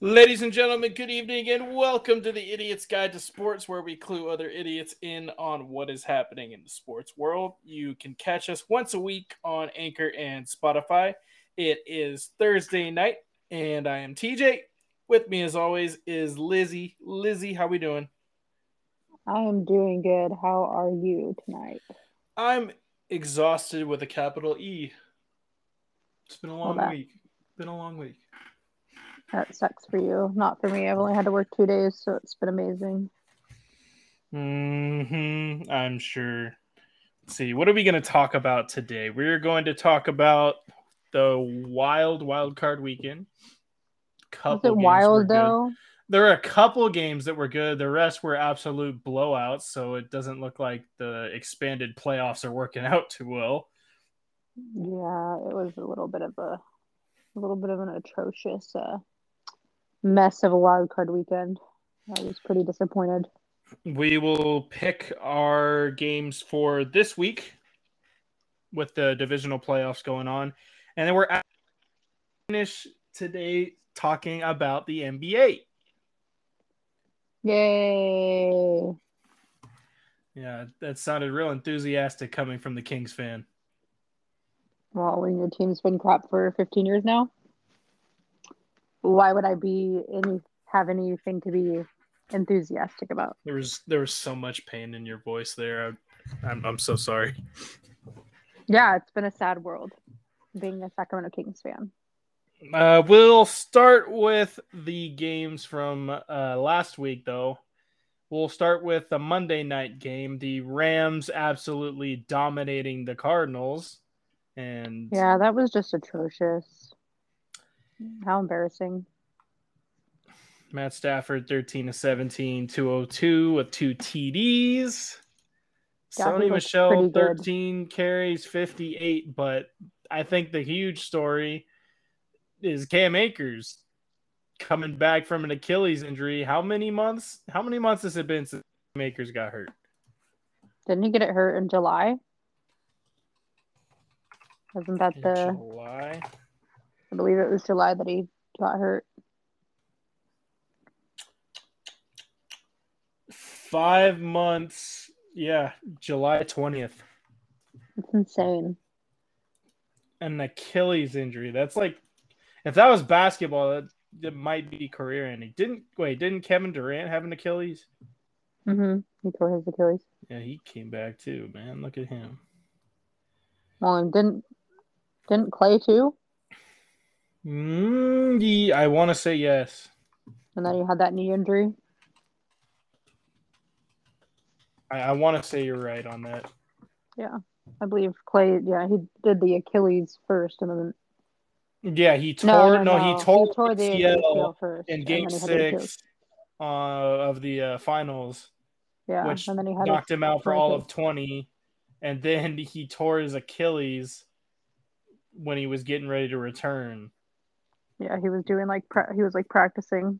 Ladies and gentlemen, good evening and welcome to the Idiot's Guide to Sports, where we clue other idiots in on what is happening in the sports world. You can catch us once a week on Anchor and Spotify. It is Thursday night, and I am TJ. With me, as always, is Lizzie. Lizzie, how we doing? I am doing good. How are you tonight? I'm exhausted with a capital E. It's been a long that- week. Been a long week. That sucks for you. Not for me. I've only had to work two days, so it's been amazing. Hmm. I'm sure. Let's see. What are we going to talk about today? We're going to talk about the wild wild card weekend. Is it wild good. There are a couple games that were good. The rest were absolute blowouts. So it doesn't look like the expanded playoffs are working out too well. Yeah, it was a little bit of a, a little bit of an atrocious uh, mess of a wild card weekend. I was pretty disappointed. We will pick our games for this week with the divisional playoffs going on. And then we're at- finish today talking about the NBA. Yay! Yeah, that sounded real enthusiastic coming from the Kings fan. Well, when your team's been crap for 15 years now, why would I be any have anything to be enthusiastic about? There was there was so much pain in your voice there. I, I'm I'm so sorry. Yeah, it's been a sad world being a Sacramento Kings fan. Uh, we'll start with the games from uh, last week, though. We'll start with the Monday night game. The Rams absolutely dominating the Cardinals, and Yeah, that was just atrocious. How embarrassing. Matt Stafford 13 to 17, 202 with two TDs. Yeah, Sony Michel pretty good. 13 carries, 58. But I think the huge story is Cam Akers coming back from an Achilles injury. How many months? How many months has it been since Cam Akers got hurt? Didn't he get it hurt in July? Wasn't that In the July. I believe it was July that he got hurt. Five months. Yeah, July 20th. It's insane. An Achilles injury. That's like, if that was basketball, that, that might be career ending. Didn't wait? Didn't Kevin Durant have an Achilles? Mm-hmm. He tore his Achilles. Yeah, he came back too. Man, look at him. Well, and didn't didn't Clay too? Mm, I want to say yes. And then he had that knee injury. I, I want to say you're right on that. Yeah, I believe Clay. Yeah, he did the Achilles first, and then Yeah, he tore. no, No, no, he tore, tore the ACL first in Game then he had the Achilles. Six uh, of the uh, finals, Yeah, which and then he had knocked him out for all of twenty, and then he tore his Achilles when he was getting ready to return. Yeah, he was doing like pra- he was like practicing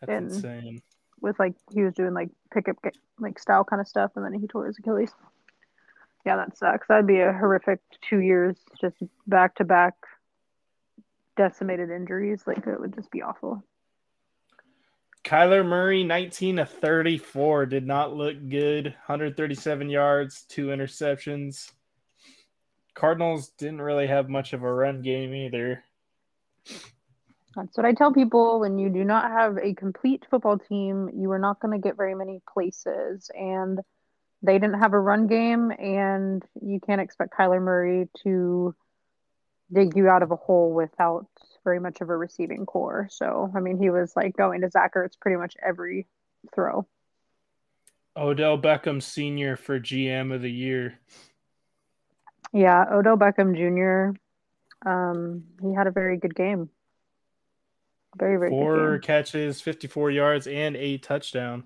That's And- insane. with like he was doing like pickup like style kind of stuff, and then he tore his Achilles. Yeah, that sucks. That'd be a horrific two years, just back to back decimated injuries. Like it would just be awful. Kyler Murray, 19 to 34, did not look good. 137 yards, two interceptions. Cardinals didn't really have much of a run game either. That's what I tell people when you do not have a complete football team, you are not going to get very many places. And they didn't have a run game, and you can't expect Kyler Murray to dig you out of a hole without very much of a receiving core. So, I mean, he was like going to Zach Ertz pretty much every throw. Odell Beckham Sr. for GM of the year. Yeah, Odell Beckham Jr. Um, he had a very good game. Very, very Four catches, 54 yards, and a touchdown.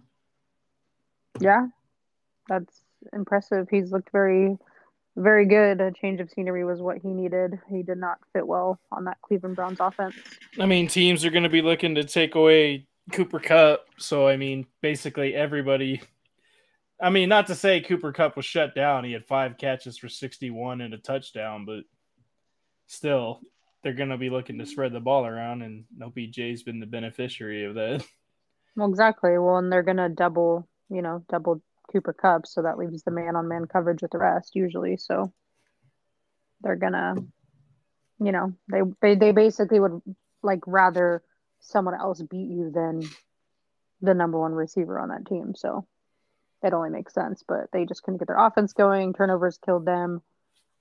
Yeah, that's impressive. He's looked very, very good. A change of scenery was what he needed. He did not fit well on that Cleveland Browns offense. I mean, teams are going to be looking to take away Cooper Kupp. So, I mean, basically everybody I mean, not to say Cooper Kupp was shut down. He had five catches for 61 and a touchdown, but still, they're going to be looking to spread the ball around, and OBJ's been the beneficiary of that. Well, exactly. Well, and they're going to double, you know, double Cooper Kupp, so that leaves the man on man coverage with the rest usually. So they're to, you know, they, they, they basically would like rather someone else beat you than the number one receiver on that team. So it only makes sense, but they just couldn't get their offense going. Turnovers killed them.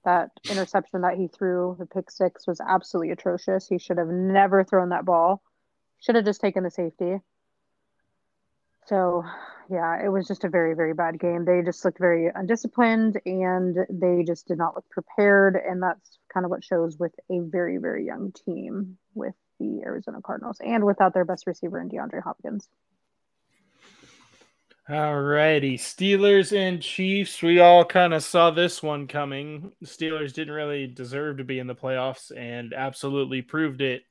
That interception that he threw, the pick six, was absolutely atrocious. He should have never thrown that ball. Should have just taken the safety. So, yeah, it was just a very, very bad game. They just looked very undisciplined and they just did not look prepared. And that's kind of what shows with a very, very young team with the Arizona Cardinals and without their best receiver in DeAndre Hopkins. All righty, Steelers and Chiefs. We all kind of saw this one coming. The Steelers didn't really deserve to be in the playoffs and absolutely proved it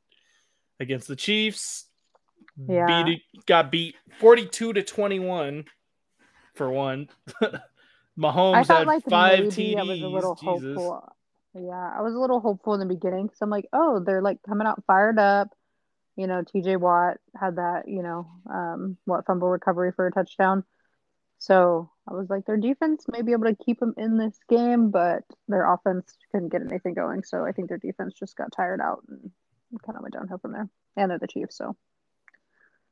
against the Chiefs. Yeah, beat, got beat forty-two to twenty-one for one. Mahomes I thought, had like, five TDs. I was a little Jesus. hopeful. Yeah, I was a little hopeful in the beginning because I'm like, oh, they're like coming out fired up you know, TJ Watt had that, you know, um, what fumble recovery for a touchdown. So I was like, their defense may be able to keep them in this game, but their offense couldn't get anything going. So I think their defense just got tired out and kind of went downhill from there. And they're the Chiefs, so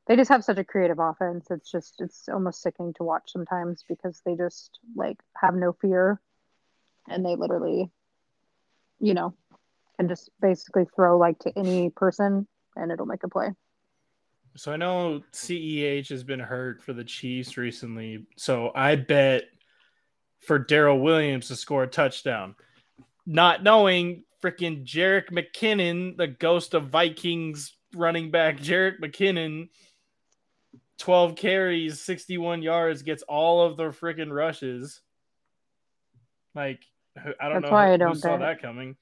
they just have such a creative offense. It's just it's almost sickening to watch sometimes because they just like have no fear, and they literally, you know, can just basically throw like to any person and it'll make a play. So I know CEH has been hurt for the Chiefs recently. So I bet for Darrel Williams to score a touchdown, not knowing freaking Jerick McKinnon, the ghost of Vikings running back Jerick McKinnon, 12 carries, 61 yards, gets all of the freaking rushes. Like, I don't That's know why who, I don't who saw that coming.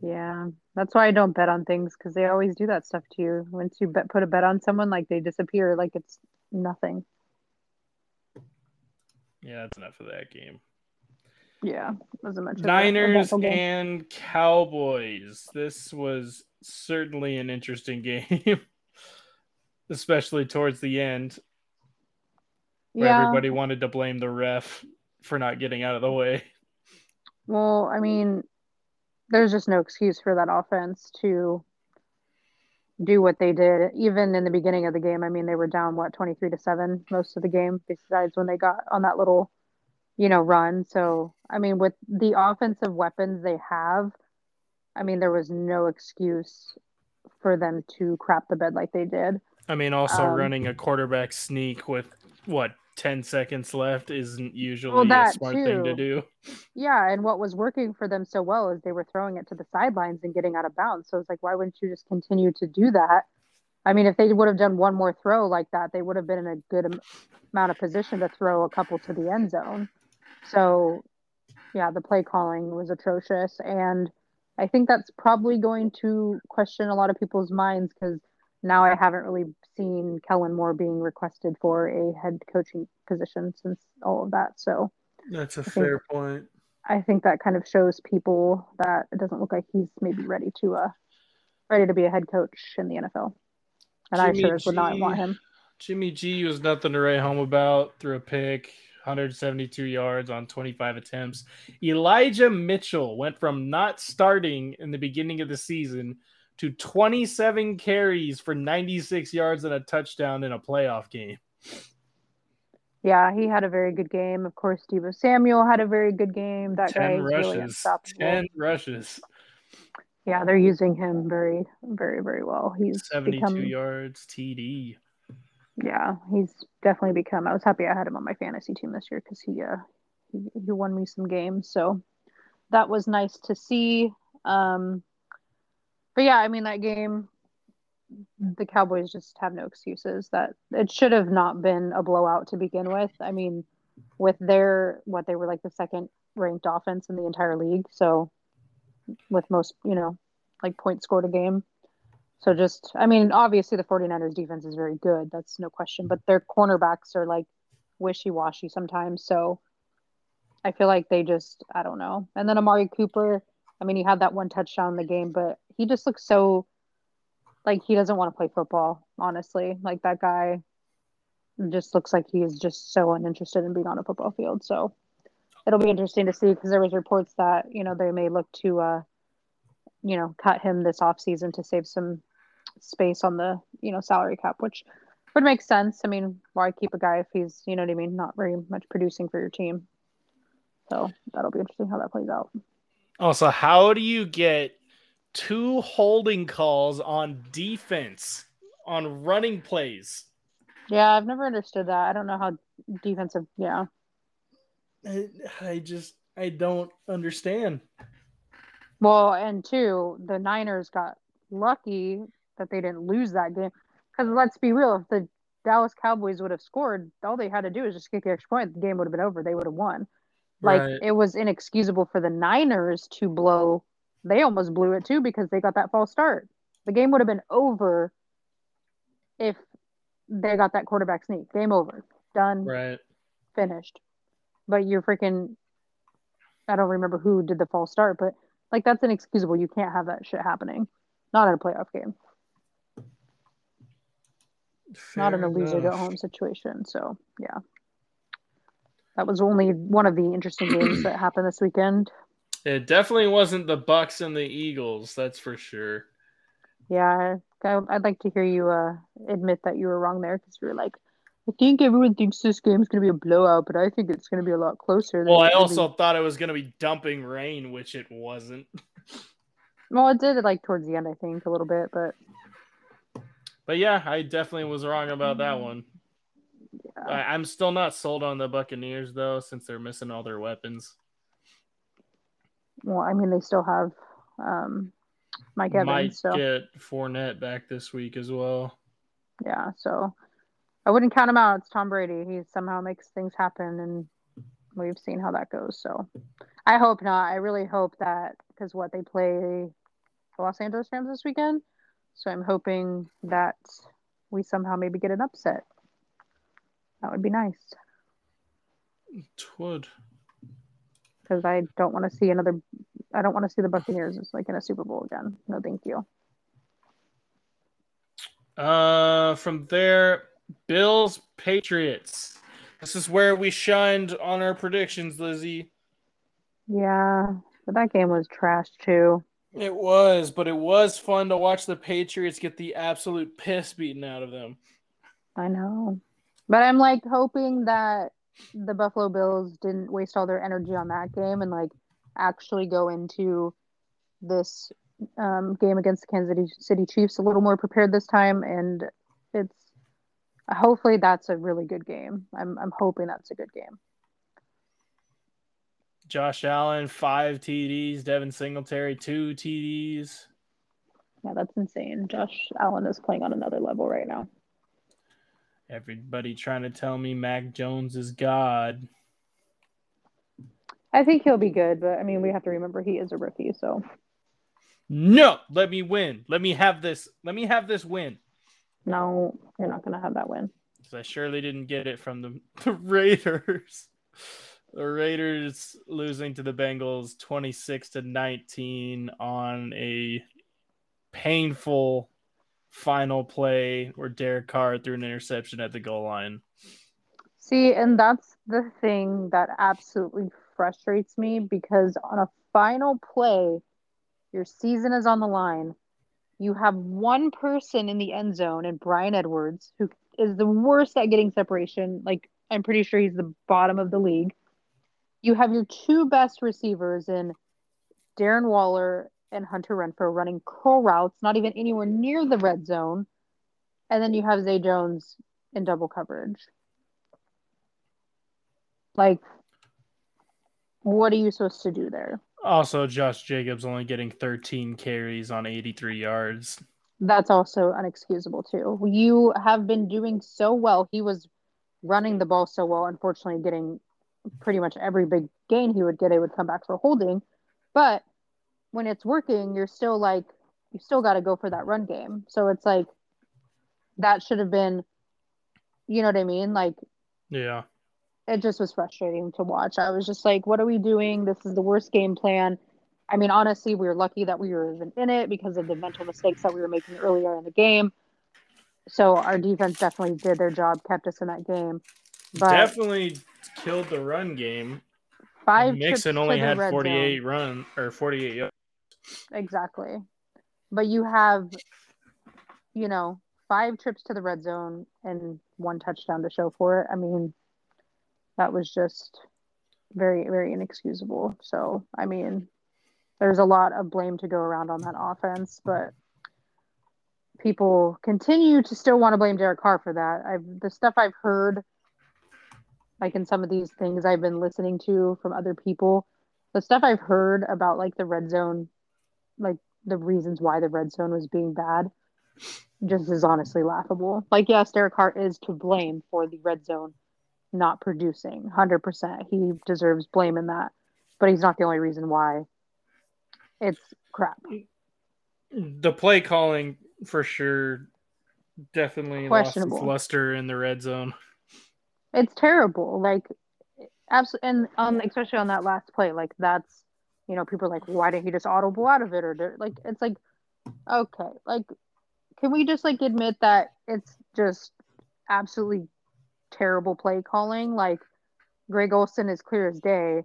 Yeah, that's why I don't bet on things because they always do that stuff to you. Once you bet, put a bet on someone, like they disappear, like it's nothing. Yeah, that's enough of that game. Yeah, wasn't much. Niners and Cowboys. This was certainly an interesting game, especially towards the end, where yeah. everybody wanted to blame the ref for not getting out of the way. Well, I mean, there's just no excuse for that offense to do what they did even in the beginning of the game i mean they were down what 23 to 7 most of the game besides when they got on that little you know run so i mean with the offensive weapons they have i mean there was no excuse for them to crap the bed like they did i mean also um, running a quarterback sneak with what 10 seconds left isn't usually well, a smart too. thing to do. Yeah, and what was working for them so well is they were throwing it to the sidelines and getting out of bounds. So it's like, why wouldn't you just continue to do that? I mean, if they would have done one more throw like that, they would have been in a good amount of position to throw a couple to the end zone. So, yeah, the play calling was atrocious. And I think that's probably going to question a lot of people's minds because now I haven't really seen Kellen Moore being requested for a head coaching position since all of that. So that's a I fair think, point. I think that kind of shows people that it doesn't look like he's maybe ready to uh ready to be a head coach in the NFL. And Jimmy I sure G, would not want him. Jimmy G was nothing to write home about through a pick. 172 yards on 25 attempts. Elijah Mitchell went from not starting in the beginning of the season to 27 carries for 96 yards and a touchdown in a playoff game. Yeah, he had a very good game. Of course, Deebo Samuel had a very good game. That guy is rushes, really unstoppable. 10 rushes. Yeah, they're using him very, very, very well. He's 72 become, yards TD. Yeah, he's definitely become. I was happy I had him on my fantasy team this year because he, uh, he he won me some games. So that was nice to see. Um, but yeah, I mean that game, the Cowboys just have no excuses. That it should have not been a blowout to begin with. I mean, with their what they were like the second ranked offense in the entire league. So with most, you know, like points scored a game. So just I mean, obviously the 49ers defense is very good. That's no question, but their cornerbacks are like wishy washy sometimes. So I feel like they just, I don't know. And then Amari Cooper, I mean, he had that one touchdown in the game, but he just looks so like he doesn't want to play football, honestly. Like that guy just looks like he is just so uninterested in being on a football field. So it'll be interesting to see because there was reports that, you know, they may look to uh you know, cut him this offseason to save some space on the, you know, salary cap, which would make sense. I mean, why keep a guy if he's, you know what I mean, not very much producing for your team? So that'll be interesting how that plays out. Also, how do you get two holding calls on defense on running plays? Yeah, I've never understood that. I don't know how defensive, yeah. I, I just I don't understand. Well, and two, the Niners got lucky that they didn't lose that game. Because let's be real, if the Dallas Cowboys would have scored, all they had to do is just kick the extra point. The game would have been over. They would have won. Like right. it was inexcusable for the Niners to blow. They almost blew it too because they got that false start. The game would have been over if they got that quarterback sneak. Game over. Done. Right. Finished. But you're freaking I don't remember who did the false start, but like that's inexcusable. You can't have that shit happening. Not in a playoff game. Fair Not in a loser go home situation. So yeah. That was only one of the interesting games that happened this weekend. It definitely wasn't the Bucks and the Eagles, that's for sure. Yeah, I'd like to hear you uh, admit that you were wrong there because you were like, I think everyone thinks this game's going to be a blowout, but I think it's going to be a lot closer. well, I also be. thought it was going to be dumping rain, which it wasn't. well, it did like towards the end, I think, a little bit, but. But yeah, I definitely was wrong about that mm-hmm. one. Yeah. I, I'm still not sold on the Buccaneers though, since they're missing all their weapons. Well, I mean, they still have um, Mike Evans. Might so. get Fournette back this week as well. Yeah, so I wouldn't count him out. It's Tom Brady. He somehow makes things happen, and we've seen how that goes. So I hope not. I really hope that because what they play the Los Angeles Rams this weekend. So I'm hoping that we somehow maybe get an upset. That would be nice. It would. Because I don't want to see another. I don't want to see the Buccaneers as like in a Super Bowl again. No, thank you. Uh, from there, Bills Patriots. This is where we shined on our predictions, Lizzie. Yeah, but that game was trash too. It was, but it was fun to watch the Patriots get the absolute piss beaten out of them. I know. But I'm like hoping that the Buffalo Bills didn't waste all their energy on that game and like actually go into this um, game against the Kansas City Chiefs a little more prepared this time. And it's hopefully that's a really good game. I'm I'm hoping that's a good game. Josh Allen five TDs, Devin Singletary two TDs. Yeah, that's insane. Josh Allen is playing on another level right now. Everybody trying to tell me Mac Jones is God. I think he'll be good, but I mean, we have to remember he is a rookie, so. No, let me win. Let me have this. Let me have this win. No, you're not going to have that win. Because I surely didn't get it from the, the Raiders. The Raiders losing to the Bengals 26 to 19 on a painful final play where Derek Carr threw an interception at the goal line. See, and that's the thing that absolutely frustrates me because on a final play, your season is on the line. You have one person in the end zone, and Bryan Edwards, who is the worst at getting separation. Like, I'm pretty sure he's the bottom of the league. You have your two best receivers in Darren Waller and Hunter Renfrow running curl routes, not even anywhere near the red zone. And then you have Zay Jones in double coverage. Like, what are you supposed to do there? Also, Josh Jacobs only getting 13 carries on 83 yards. That's also unexcusable, too. You have been doing so well. He was running the ball so well, unfortunately, getting pretty much every big gain he would get, it would come back for holding. But when it's working, you're still like, you still got to go for that run game. So it's like, that should have been, you know what I mean? Like, yeah. it just was frustrating to watch. I was just like, what are we doing? This is the worst game plan. I mean, honestly, we were lucky that we were even in it because of the mental mistakes that we were making earlier in the game. So our defense definitely did their job, kept us in that game. But definitely killed the run game. Five Mixon only had 48 zone. run or 48 yards. Exactly. But you have, you know, five trips to the red zone and one touchdown to show for it. I mean, that was just very, very inexcusable. So, I mean, there's a lot of blame to go around on that offense, but people continue to still want to blame Derek Carr for that. I've the stuff I've heard, like in some of these things I've been listening to from other people, the stuff I've heard about like the red zone, like the reasons why the red zone was being bad, just is honestly laughable. Like, yes, Derek Carr is to blame for the red zone not producing 100%. He deserves blame in that, but he's not the only reason why it's crap. The play calling for sure definitely lost its luster in the red zone. It's terrible. Like absolutely and um especially on that last play, like that's you know, people are like, why didn't he just audible out of it? Or like it's like okay, like can we just like admit that it's just absolutely terrible play calling? Like Greg Olson is clear as day.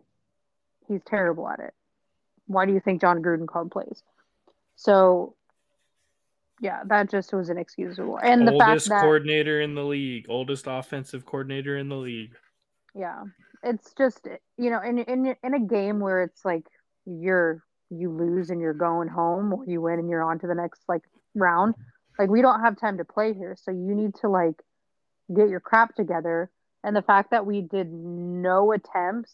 He's terrible at it. Why do you think Jon Gruden called plays? So yeah, that just was inexcusable. And oldest the fact that coordinator in the league, oldest offensive coordinator in the league. Yeah, it's just you know, in in in a game where it's like you're you lose and you're going home, or you win and you're on to the next like round. Like we don't have time to play here, so you need to like get your crap together. And the fact that we did no attempts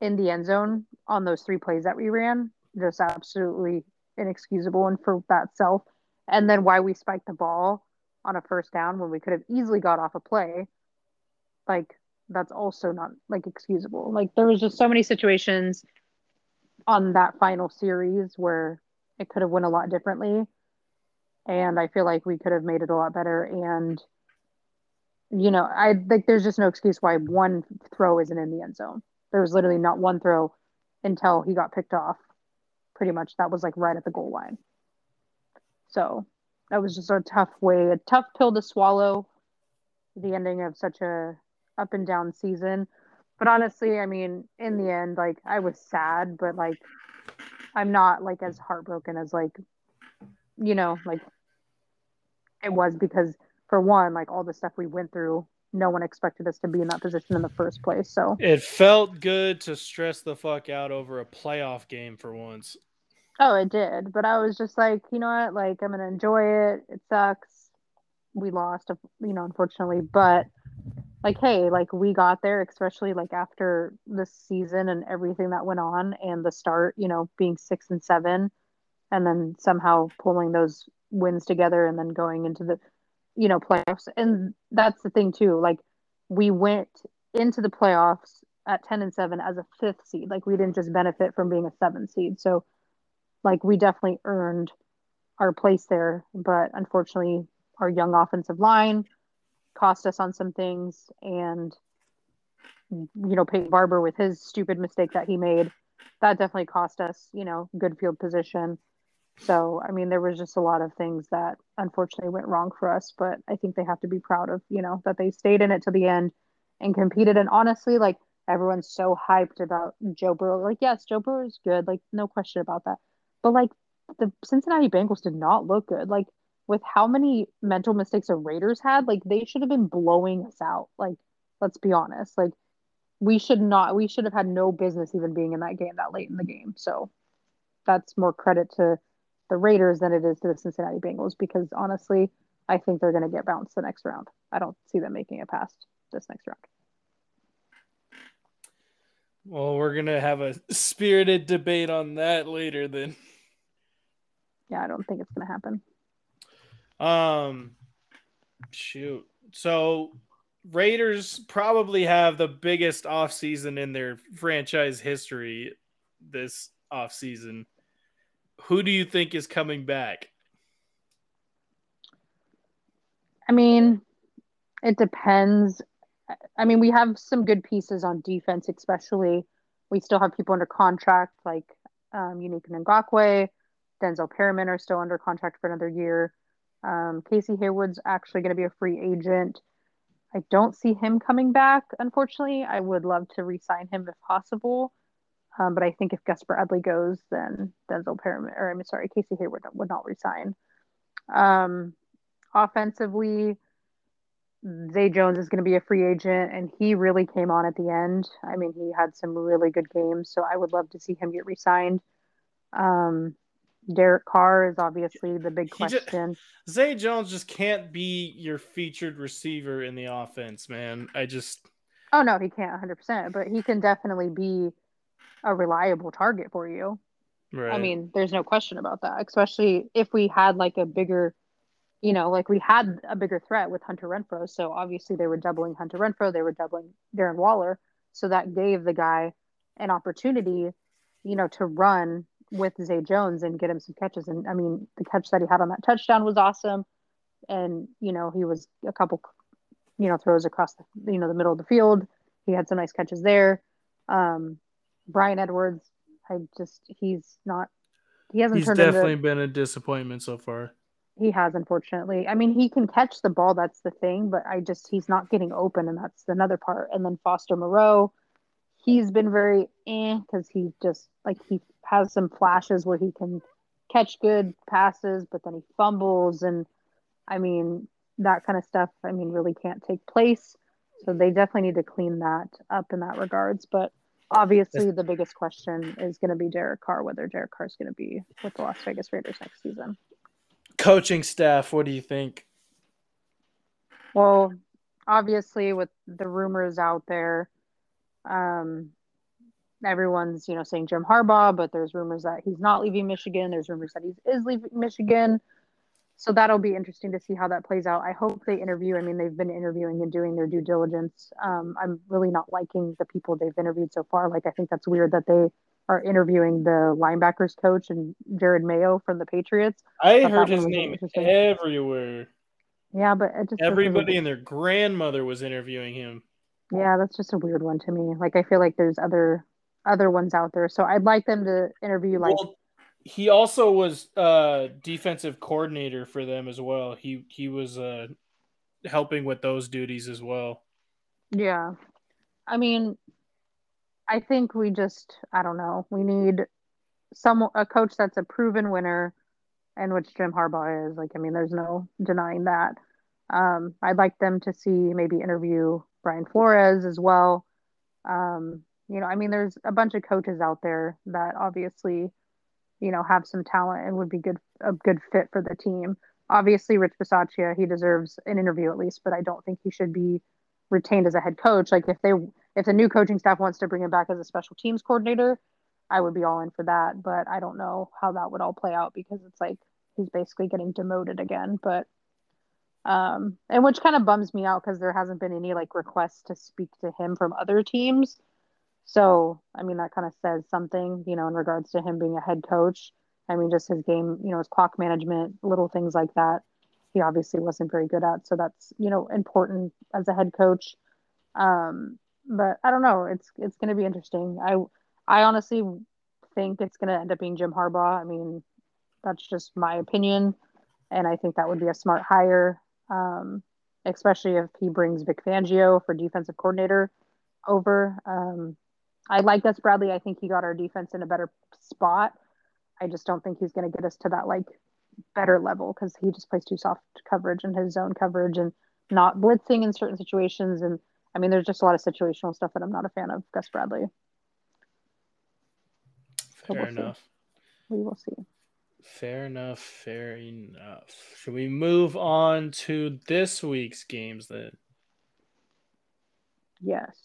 in the end zone on those three plays that we ran, just absolutely inexcusable. And for that self, and then why we spiked the ball on a first down when we could have easily got off a play, like that's also not like excusable. Like there was just so many situations on that final series where it could have went a lot differently. And I feel like we could have made it a lot better. And you know, I think there's just no excuse why one throw isn't in the end zone. There was literally not one throw until he got picked off. Pretty much that was like right at the goal line. So that was just a tough way, a tough pill to swallow. The ending of such a up and down season. But honestly, I mean, in the end, like I was sad, but like I'm not like as heartbroken as like you know, like it was because for one, like all the stuff we went through, no one expected us to be in that position in the first place. So it felt good to stress the fuck out over a playoff game for once. Oh, it did. But I was just like, you know what? Like, I'm going to enjoy it. It sucks. We lost, you know, unfortunately. But, like, hey, like, we got there, especially like after the season and everything that went on and the start, you know, being six and seven and then somehow pulling those wins together and then going into the you know, playoffs. And that's the thing too. Like we went into the playoffs at 10 and 7 as a fifth seed. Like we didn't just benefit from being a seventh seed. So like we definitely earned our place there, but unfortunately our young offensive line cost us on some things and you know, Peyton Barber with his stupid mistake that he made, that definitely cost us, you know, good field position. So, I mean, there was just a lot of things that unfortunately went wrong for us, but I think they have to be proud of, you know, that they stayed in it to the end and competed. And honestly, like everyone's so hyped about Joe Burrow. Like, yes, Joe Burrow is good, like no question about that. But like the Cincinnati Bengals did not look good. Like with how many mental mistakes the Raiders had, like they should have been blowing us out. Like, let's be honest. Like we should not we should have had no business even being in that game that late in the game. So that's more credit to the Raiders than it is to the Cincinnati Bengals because honestly, I think they're going to get bounced the next round. I don't see them making it past this next round. Well, we're going to have a spirited debate on that later then. Yeah, I don't think it's going to happen. Um shoot. So Raiders probably have the biggest offseason in their franchise history this offseason who do you think is coming back? I mean, it depends. I mean, we have some good pieces on defense, especially. We still have people under contract like um, Yannick Ngakoue, Denzel Perryman are still under contract for another year. Um, Casey Hayward's actually going to be a free agent. I don't see him coming back, unfortunately. I would love to re-sign him if possible. Um, but I think if Gus Bradley goes, then Denzel Perryman, or I'm sorry, Casey Hayward would not resign. Um, offensively, Zay Jones is going to be a free agent, and he really came on at the end. I mean, he had some really good games, so I would love to see him get re-signed. Um, Derek Carr is obviously the big question. Just, Zay Jones just can't be your featured receiver in the offense, man. I just. Oh no, he can't 100, percent but he can definitely be a reliable target for you. Right. I mean, there's no question about that. Especially if we had like a bigger, you know, like we had a bigger threat with Hunter Renfrow. So obviously they were doubling Hunter Renfrow, they were doubling Darren Waller. So that gave the guy an opportunity, you know, to run with Zay Jones and get him some catches. And I mean, the catch that he had on that touchdown was awesome. And, you know, he was a couple, you know, throws across the, you know, the middle of the field. He had some nice catches there. Um, Bryan Edwards, I just, he's not, he hasn't he's definitely into, been a disappointment so far. He has, unfortunately. I mean, he can catch the ball. That's the thing, but I just, he's not getting open. And that's another part. And then Foster Moreau, he's been very eh because he just like he has some flashes where he can catch good passes, but then he fumbles and I mean that kind of stuff. I mean, really can't take place. So they definitely need to clean that up in that regards. But obviously, the biggest question is going to be Derek Carr, whether Derek Carr is going to be with the Las Vegas Raiders next season. Coaching staff, what do you think? Well, obviously, with the rumors out there, um, everyone's, you know, saying Jim Harbaugh, but there's rumors that he's not leaving Michigan. There's rumors that he is leaving Michigan. So that'll be interesting to see how that plays out. I hope they interview. I mean, they've been interviewing and doing their due diligence. Um, I'm really not liking the people they've interviewed so far. Like, I think that's weird that they are interviewing the linebackers coach and Jerod Mayo from the Patriots. I heard his name everywhere. Yeah, but it just everybody and their grandmother was interviewing him. Yeah, that's just a weird one to me. Like I feel like there's other other ones out there. So I'd like them to interview like well, he also was uh defensive coordinator for them as well. He he was uh helping with those duties as well. Yeah. I mean I think we just I don't know. We need some a coach that's a proven winner and which Jim Harbaugh is. Like I mean there's no denying that. Um I'd like them to see maybe interview Brian Flores as well. Um, you know, I mean, there's a bunch of coaches out there that obviously, you know, have some talent and would be good a good fit for the team. Obviously, Rich Bisaccia, he deserves an interview at least, but I don't think he should be retained as a head coach. Like if they if the new coaching staff wants to bring him back as a special teams coordinator, I would be all in for that. But I don't know how that would all play out because it's like he's basically getting demoted again. But um, and which kind of bums me out because there hasn't been any like requests to speak to him from other teams. So, I mean, that kind of says something, you know, in regards to him being a head coach. I mean, just his game, you know, his clock management, little things like that. He obviously wasn't very good at. So that's, you know, important as a head coach. Um, but I don't know. It's it's going to be interesting. I I honestly think it's going to end up being Jim Harbaugh. I mean, that's just my opinion, and I think that would be a smart hire um, especially if he brings Vic Fangio for defensive coordinator over. Um, I like Gus Bradley. I think he got our defense in a better spot. I just don't think he's going to get us to that like better level because he just plays too soft coverage and his zone coverage and not blitzing in certain situations. And I mean, there's just a lot of situational stuff that I'm not a fan of Gus Bradley. Fair we'll enough. See. We will see. Fair enough. Fair enough. Should we move on to this week's games then? Yes.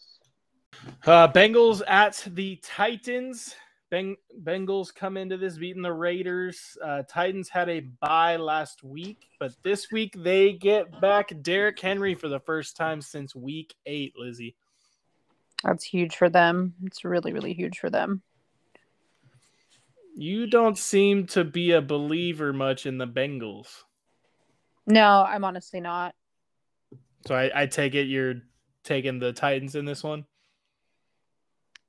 Uh, Bengals at the Titans. Beng- Bengals come into this beating the Raiders. Uh, Titans had a bye last week, but this week they get back Derrick Henry for the first time since week eight, Lizzie. That's huge for them. It's really, really huge for them. You don't seem to be a believer much in the Bengals. No, I'm honestly not. So I, I take it you're taking the Titans in this one.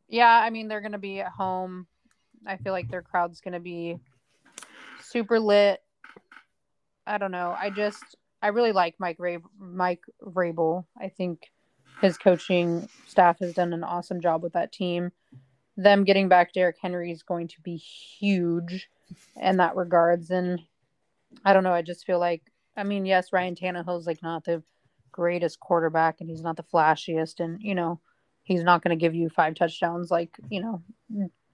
Yeah, I mean they're gonna be at home. I feel like their crowd's gonna be super lit. I don't know. I just I really like Mike Ray Mike Vrabel. I think his coaching staff has done an awesome job with that team. Them getting back Derrick Henry is going to be huge in that regards. And I don't know. I just feel like I mean, yes, Ryan Tannehill's like not the greatest quarterback and he's not the flashiest and you know, he's not gonna give you five touchdowns like, you know,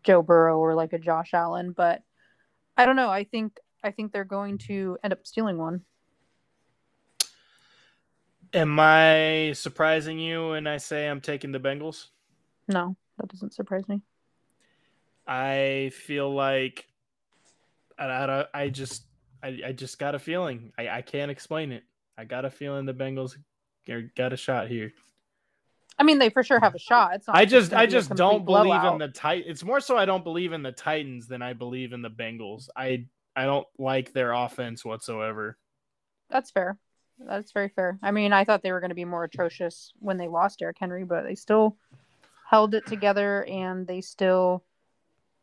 Joe Burrow or like a Josh Allen, but I don't know. I think I think they're going to end up stealing one. Am I surprising you when I say I'm taking the Bengals? No, that doesn't surprise me. I feel like I, I, I just I, I just got a feeling. I, I can't explain it. I got a feeling the Bengals got a shot here. I mean, they for sure have a shot. It's not I just I just don't believe in the tight. It's more so I don't believe in the Titans than I believe in the Bengals. I I don't like their offense whatsoever. That's fair. That's very fair. I mean, I thought they were going to be more atrocious when they lost Derrick Henry, but they still held it together and they still,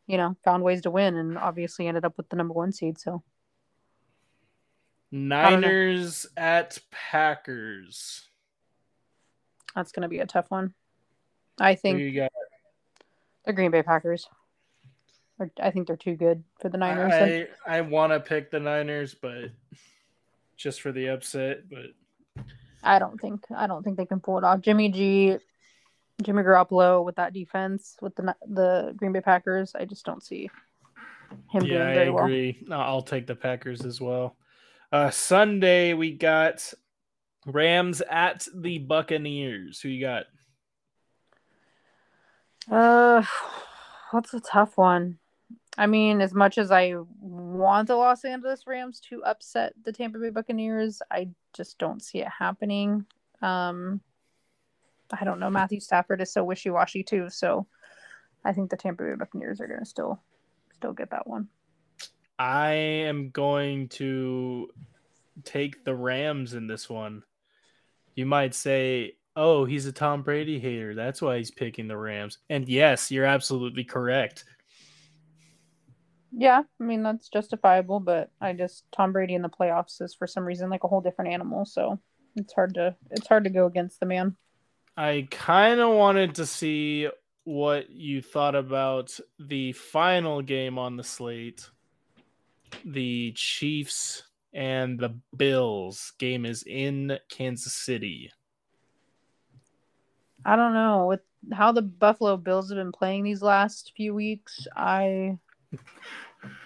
you know, found ways to win and obviously ended up with the number one seed. So, Niners at Packers. That's going to be a tough one. I think the Green Bay Packers. I think they're too good for the Niners. I, I want to pick the Niners, but just for the upset, but I don't think I don't think they can pull it off. Jimmy G, Jimmy Garoppolo with that defense with the the Green Bay Packers, I just don't see him yeah, doing very I agree. well. I'll take the Packers as well. Uh, Sunday we got Rams at the Buccaneers. Who you got? Uh, what's a tough one? I mean, as much as I want the Los Angeles Rams to upset the Tampa Bay Buccaneers, I just don't see it happening. Um, I don't know. Matthew Stafford is so wishy washy too, so I think the Tampa Bay Buccaneers are going to still still get that one. I am going to take the Rams in this one. You might say, "Oh, he's a Tom Brady hater. That's why he's picking the Rams." And yes, you're absolutely correct. Yeah, I mean that's justifiable, but I just Tom Brady in the playoffs is for some reason like a whole different animal, so it's hard to it's hard to go against the man. I kind of wanted to see what you thought about the final game on the slate. The Chiefs and the Bills game is in Kansas City. I don't know with how the Buffalo Bills have been playing these last few weeks. I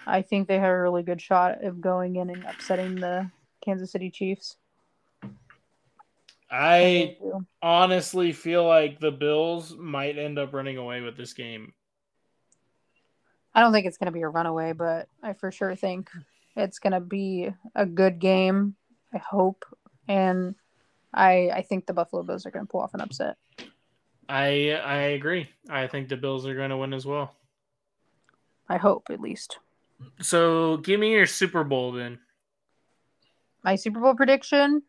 I think they have a really good shot of going in and upsetting the Kansas City Chiefs. I honestly feel like the Bills might end up running away with this game. I don't think it's going to be a runaway, but I for sure think it's going to be a good game. I hope, and I I think the Buffalo Bills are going to pull off an upset. I I agree. I think the Bills are going to win as well. I hope at least. So give me your Super Bowl then. My Super Bowl prediction?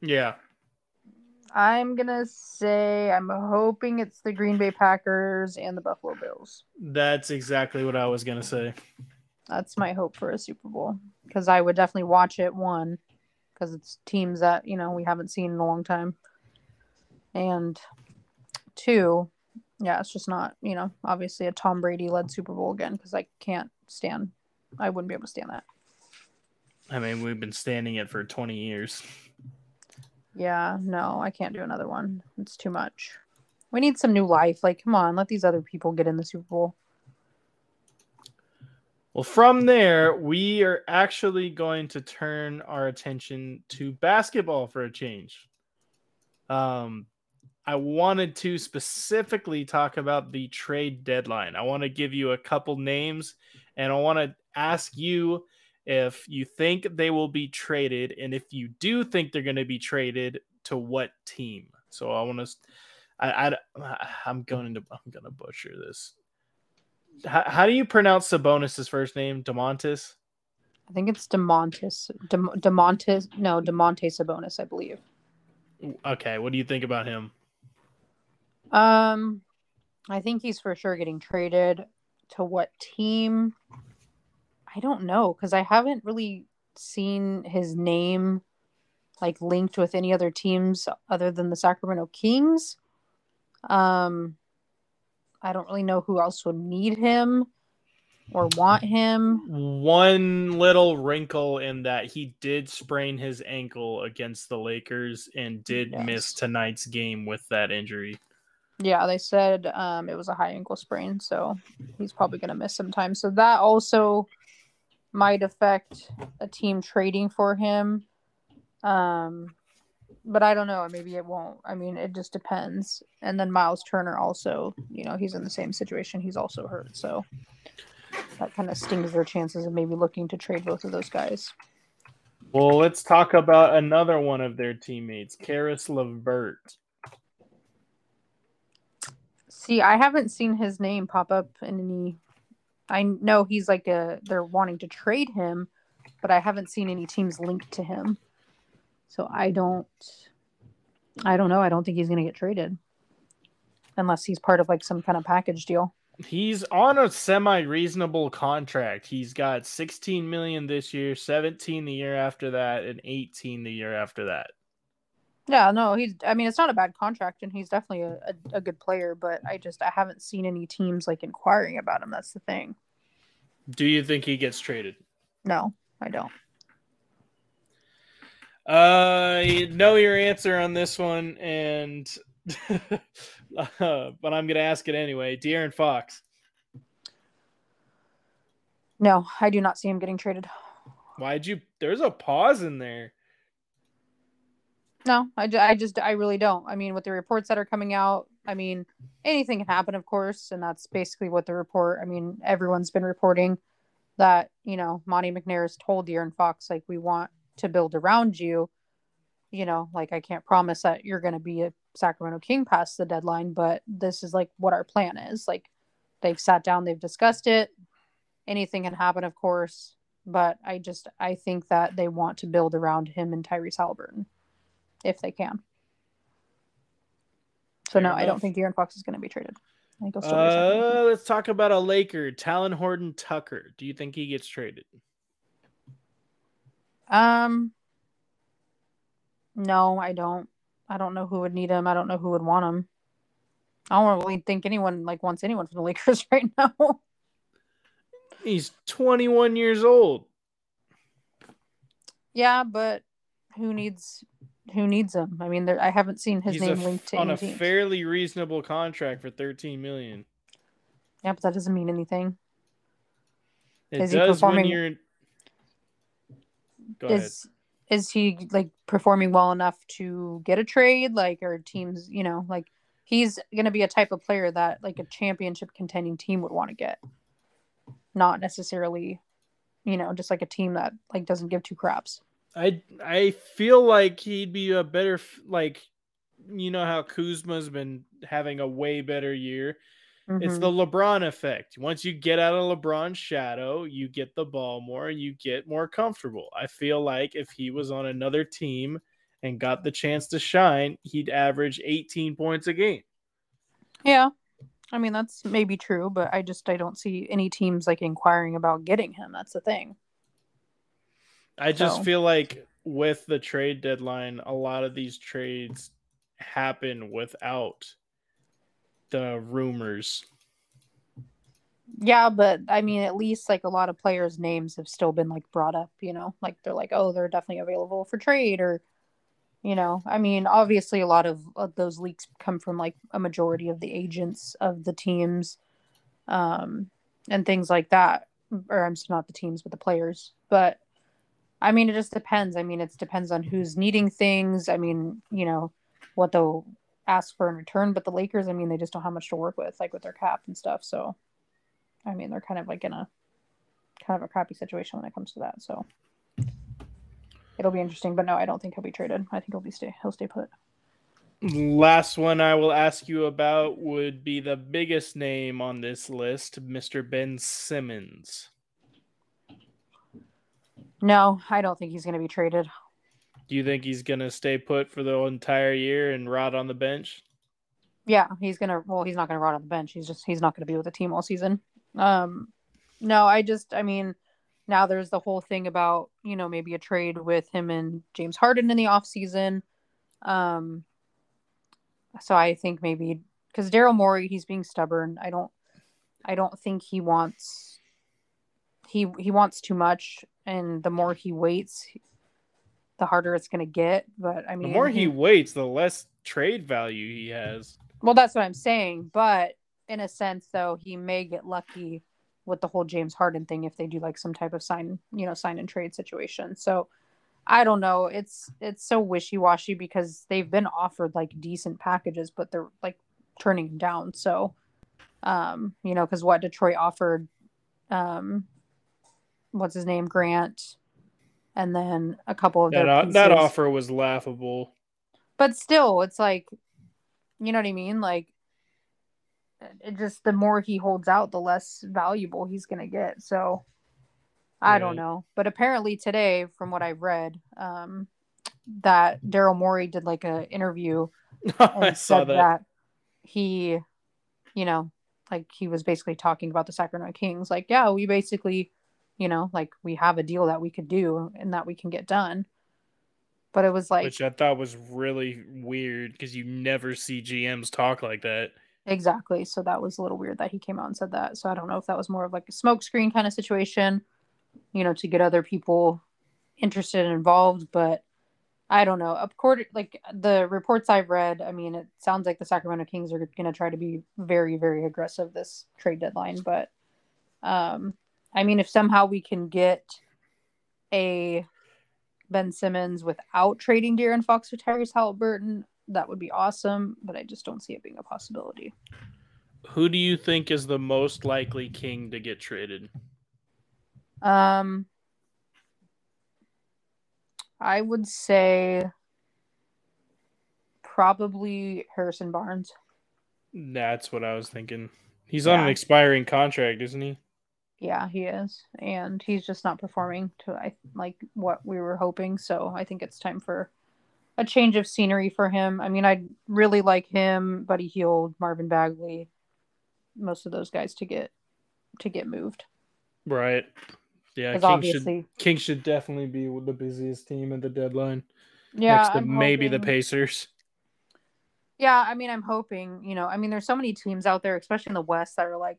Yeah. I'm gonna say I'm hoping it's the Green Bay Packers and the Buffalo Bills. That's exactly what I was gonna say. That's my hope for a Super Bowl because I would definitely watch it. One, because it's teams that you know we haven't seen in a long time, and two, yeah, it's just not you know obviously a Tom Brady led Super Bowl again because I can't stand. I wouldn't be able to stand that. I mean, we've been standing it for 20 years. Yeah, no, I can't do another one. It's too much. We need some new life. Like, come on, let these other people get in the Super Bowl. Well, from there, we are actually going to turn our attention to basketball for a change. Um, I wanted to specifically talk about the trade deadline. I want to give you a couple names and I want to ask you if you think they will be traded and if you do think they're going to be traded to what team. So I want to I, I I'm going to I'm going to butcher this. How, how do you pronounce Sabonis's first name? Demontis? I think it's Demontis. De, Demontis. No, Demonte Sabonis, I believe. Okay, what do you think about him? Um, I think he's for sure getting traded. To what team? I don't know because I haven't really seen his name like linked with any other teams other than the Sacramento Kings. Um, I don't really know who else would need him or want him. One little wrinkle in that he did sprain his ankle against the Lakers and did yes. miss tonight's game with that injury. Yeah, they said um, it was a high ankle sprain, so he's probably going to miss some time. So that also might affect a team trading for him. Um, but I don't know. Maybe it won't. I mean, it just depends. And then Miles Turner also, you know, he's in the same situation. He's also hurt, so that kind of stings their chances of maybe looking to trade both of those guys. Well, let's talk about another one of their teammates, Caris LeVert. See, I haven't seen his name pop up in any. I know he's like a. They're wanting to trade him, but I haven't seen any teams linked to him. So I don't. I don't know. I don't think he's going to get traded, unless he's part of like some kind of package deal. He's on a semi-reasonable contract. He's got 16 million this year, 17 the year after that, and 18 the year after that. Yeah, no, he's. I mean, it's not a bad contract, and he's definitely a, a, a good player. But I just I haven't seen any teams like inquiring about him. That's the thing. Do you think he gets traded? No, I don't. Uh, you know your answer on this one, and uh, but I'm gonna ask it anyway. De'Aaron Fox. No, I do not see him getting traded. Why'd you? There's a pause in there. No, I, I just I really don't. I mean, with the reports that are coming out, I mean, anything can happen, of course, and that's basically what the report. I mean, everyone's been reporting that you know Monte McNair has told De'Aaron Fox like we want to build around you. You know, like I can't promise that you're going to be a Sacramento King past the deadline, but this is like what our plan is. Like they've sat down, they've discussed it. Anything can happen, of course, but I just I think that they want to build around him and Tyrese Haliburton if they can. So Fair no, enough. I don't think De'Aaron Fox is going to be traded. I think he'll still uh, let's talk about a Laker, Talen Horton Tucker. Do you think he gets traded? Um, no, I don't. I don't know who would need him. I don't know who would want him. I don't really think anyone like wants anyone from the Lakers right now. He's 21 years old. Yeah, but who needs who needs him? I mean, there, I haven't seen his He's name linked to on a teams. fairly reasonable contract for 13 million. Yeah, but that doesn't mean anything. It is does when you're. Go is ahead. is he like performing well enough to get a trade? Like, or teams, you know, like he's going to be a type of player that like a championship contending team would want to get, not necessarily, you know, just like a team that like doesn't give two craps. I I feel like he'd be a better like you know how Kuzma's been having a way better year. Mm-hmm. It's the LeBron effect. Once you get out of LeBron's shadow, you get the ball more, and you get more comfortable. I feel like if he was on another team and got the chance to shine, he'd average 18 points a game. Yeah. I mean, that's maybe true, but I just I don't see any teams like inquiring about getting him. That's the thing. I just so. feel like with the trade deadline, a lot of these trades happen without the rumors. Yeah, but I mean, at least like a lot of players' names have still been like brought up, you know, like they're like, oh, they're definitely available for trade, or, you know, I mean, obviously a lot of, of those leaks come from like a majority of the agents of the teams, um, and things like that, or I'm not the teams, but the players. But I mean, it just depends. I mean, it depends on who's needing things. I mean, you know, what they'll ask for in return. But the Lakers, I mean, they just don't have much to work with, like with their cap and stuff. So, I mean, they're kind of like in a kind of a crappy situation when it comes to that. So, it'll be interesting. But no, I don't think he'll be traded. I think he'll be stay. He'll stay put. Last one I will ask you about would be the biggest name on this list, Mr. Ben Simmons. No, I don't think he's going to be traded. Do you think he's going to stay put for the entire year and rot on the bench? Yeah, he's gonna. Well, he's not gonna rot on the bench. He's just he's not gonna be with the team all season. Um, no, I just I mean, now there's the whole thing about you know maybe a trade with him and James Harden in the off season. Um, so I think maybe because Daryl Morey he's being stubborn. I don't I don't think he wants he he wants too much, and the more he waits, the harder it's gonna get. But I mean, The more he waits, the less trade value he has. Well, that's what I'm saying. But in a sense, though, he may get lucky with the whole James Harden thing if they do like some type of sign, you know, sign and trade situation. So I don't know. It's it's so wishy washy because they've been offered like decent packages, but they're like turning them down. So, um, you know, because what Detroit offered, um, what's his name, Grant, and then a couple of That, o- that offer was laughable. but still it's like you know what i mean like it just the more he holds out the less valuable he's going to get so i don't know but apparently today from what i've read um that daryl morey did like a interview I saw said that. he you know like he was basically talking about the sacramento kings like yeah we basically you know like we have a deal that we could do and that we can get done but it was like which I thought was really weird because you never see GMs talk like that. Exactly. So that was a little weird that he came out and said that. So I don't know if that was more of like a smokescreen kind of situation, you know, to get other people interested and involved. But I don't know. According like the reports I've read, I mean, it sounds like the Sacramento Kings are going to try to be very, very aggressive this trade deadline. But um, I mean, if somehow we can get a Ben Simmons without trading De'Aaron Fox or Tyrese Haliburton, that would be awesome. But I just don't see it being a possibility. Who do you think is the most likely king to get traded? Um, I would say probably Harrison Barnes. That's what I was thinking. He's on an expiring contract, isn't he? Yeah, he is, and he's just not performing to I like what we were hoping. So I think it's time for a change of scenery for him. I mean, I really like him, Buddy Hield, Marvin Bagley, most of those guys to get to get moved Right. Yeah, King should King should definitely be the busiest team at the deadline. yeah, next to I'm maybe the Pacers. Yeah, I mean, I'm hoping, you know, I mean, there's so many teams out there, especially in the West, that are like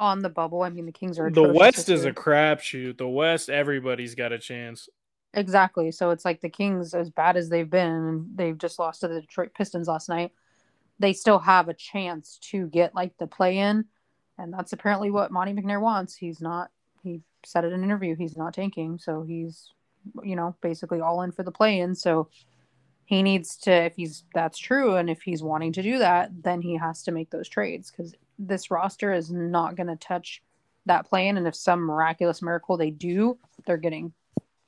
on the bubble. I mean, the Kings are The West is a crapshoot. The West, everybody's got a chance. exactly. So it's like the Kings, as bad as they've been, they've just lost to the Detroit Pistons last night. They still have a chance to get like the play in, and that's apparently what Monte McNair wants. He's not. He said it in an interview he's not tanking, so he's, you know, basically all in for the play in. So he needs to if he's that's true and if he's wanting to do that then he has to make those trades because this roster is not going to touch that plan and if some miraculous miracle they do they're getting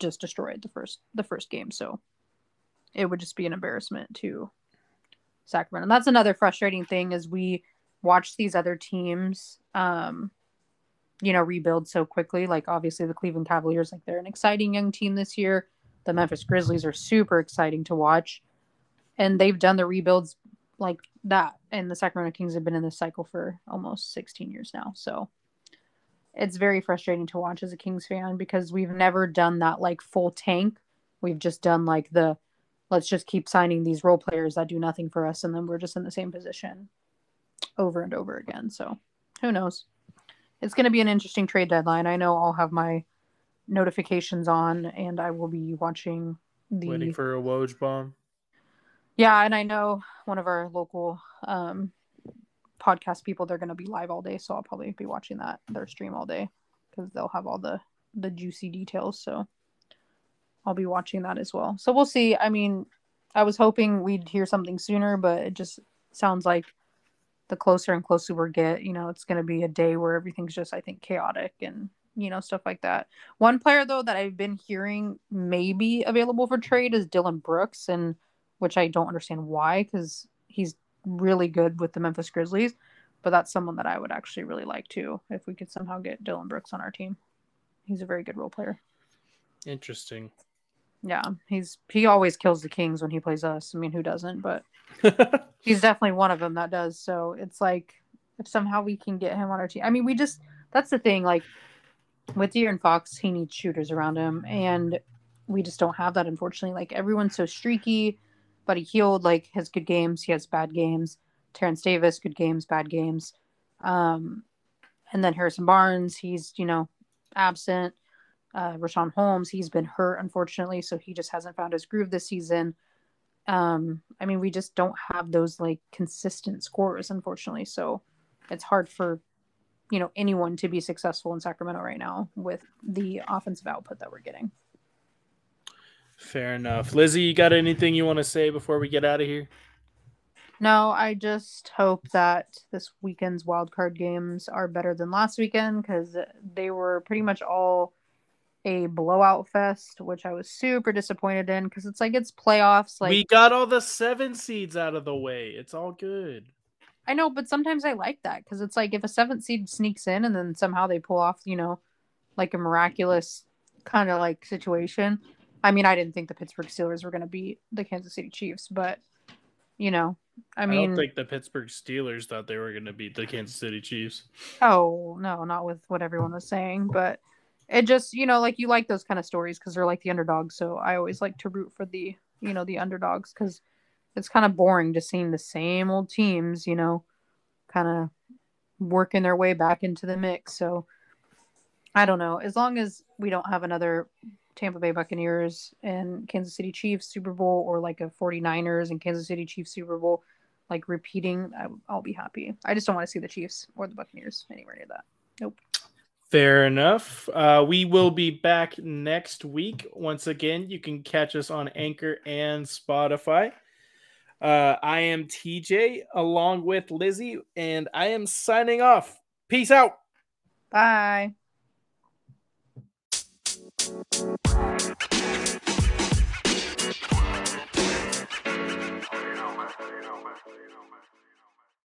just destroyed the first the first game. So it would just be an embarrassment to sacramento. And that's another frustrating thing is we watch these other teams um you know rebuild so quickly. Like obviously the cleveland cavaliers like they're an exciting young team this year. The Memphis Grizzlies are super exciting to watch. And they've done the rebuilds like that. And the Sacramento Kings have been in this cycle for almost 16 years now. So it's very frustrating to watch as a Kings fan because we've never done that like full tank. We've just done like the let's just keep signing these role players that do nothing for us. And then we're just in the same position over and over again. So who knows? It's going to be an interesting trade deadline. I know I'll have my notifications on and I will be watching the Waiting for a Woj bomb. Yeah, and I know one of our local um podcast people they're going to be live all day, so I'll probably be watching that their stream all day cuz they'll have all the the juicy details, so I'll be watching that as well. So we'll see. I mean, I was hoping we'd hear something sooner, but it just sounds like the closer and closer we get, you know, it's going to be a day where everything's just I think chaotic and you know stuff like that. One player though that I've been hearing may be available for trade is Dillon Brooks, and which I don't understand why because he's really good with the Memphis Grizzlies. But that's someone that I would actually really like too if we could somehow get Dillon Brooks on our team. He's a very good role player. Interesting. Yeah, he's he always kills the Kings when he plays us. I mean, who doesn't? But he's definitely one of them that does. So it's like if somehow we can get him on our team. I mean, we just that's the thing. Like with De'Aaron Fox, he needs shooters around him, and we just don't have that. Unfortunately, like everyone's so streaky. Buddy Hield like has good games. He has bad games. Terence Davis, good games, bad games. Um, and then Harrison Barnes, he's you know absent. Uh, Richaun Holmes, he's been hurt unfortunately, so he just hasn't found his groove this season. Um, I mean, we just don't have those like consistent scores, unfortunately. So it's hard for you know anyone to be successful in Sacramento right now with the offensive output that we're getting. Fair enough, Lizzie. You got anything you want to say before we get out of here? No, I just hope that this weekend's wildcard games are better than last weekend because they were pretty much all a blowout fest, which I was super disappointed in because it's like it's playoffs. Like we got all the seven seeds out of the way. It's all good. I know, but sometimes I like that because it's like if a seventh seed sneaks in and then somehow they pull off, you know, like a miraculous kind of like situation. I mean, I didn't think the Pittsburgh Steelers were going to beat the Kansas City Chiefs, but you know, I mean, I don't think the Pittsburgh Steelers thought they were going to beat the Kansas City Chiefs. Oh no, not with what everyone was saying, but it just you know like you like those kind of stories because they're like the underdogs. So I always like to root for the you know the underdogs because it's kind of boring just seeing the same old teams, you know, kind of working their way back into the mix. So I don't know. As long as we don't have another Tampa Bay Buccaneers and Kansas City Chiefs Super Bowl or like a 49ers and Kansas City Chiefs Super Bowl, like repeating, I, will be happy. I just don't want to see the Chiefs or the Buccaneers anywhere near that. Nope. Fair enough. Uh, we will be back next week. Once again, you can catch us on Anchor and Spotify. Uh, I am TJ along with Lizzie, and I am signing off. Peace out. Bye. Thank you.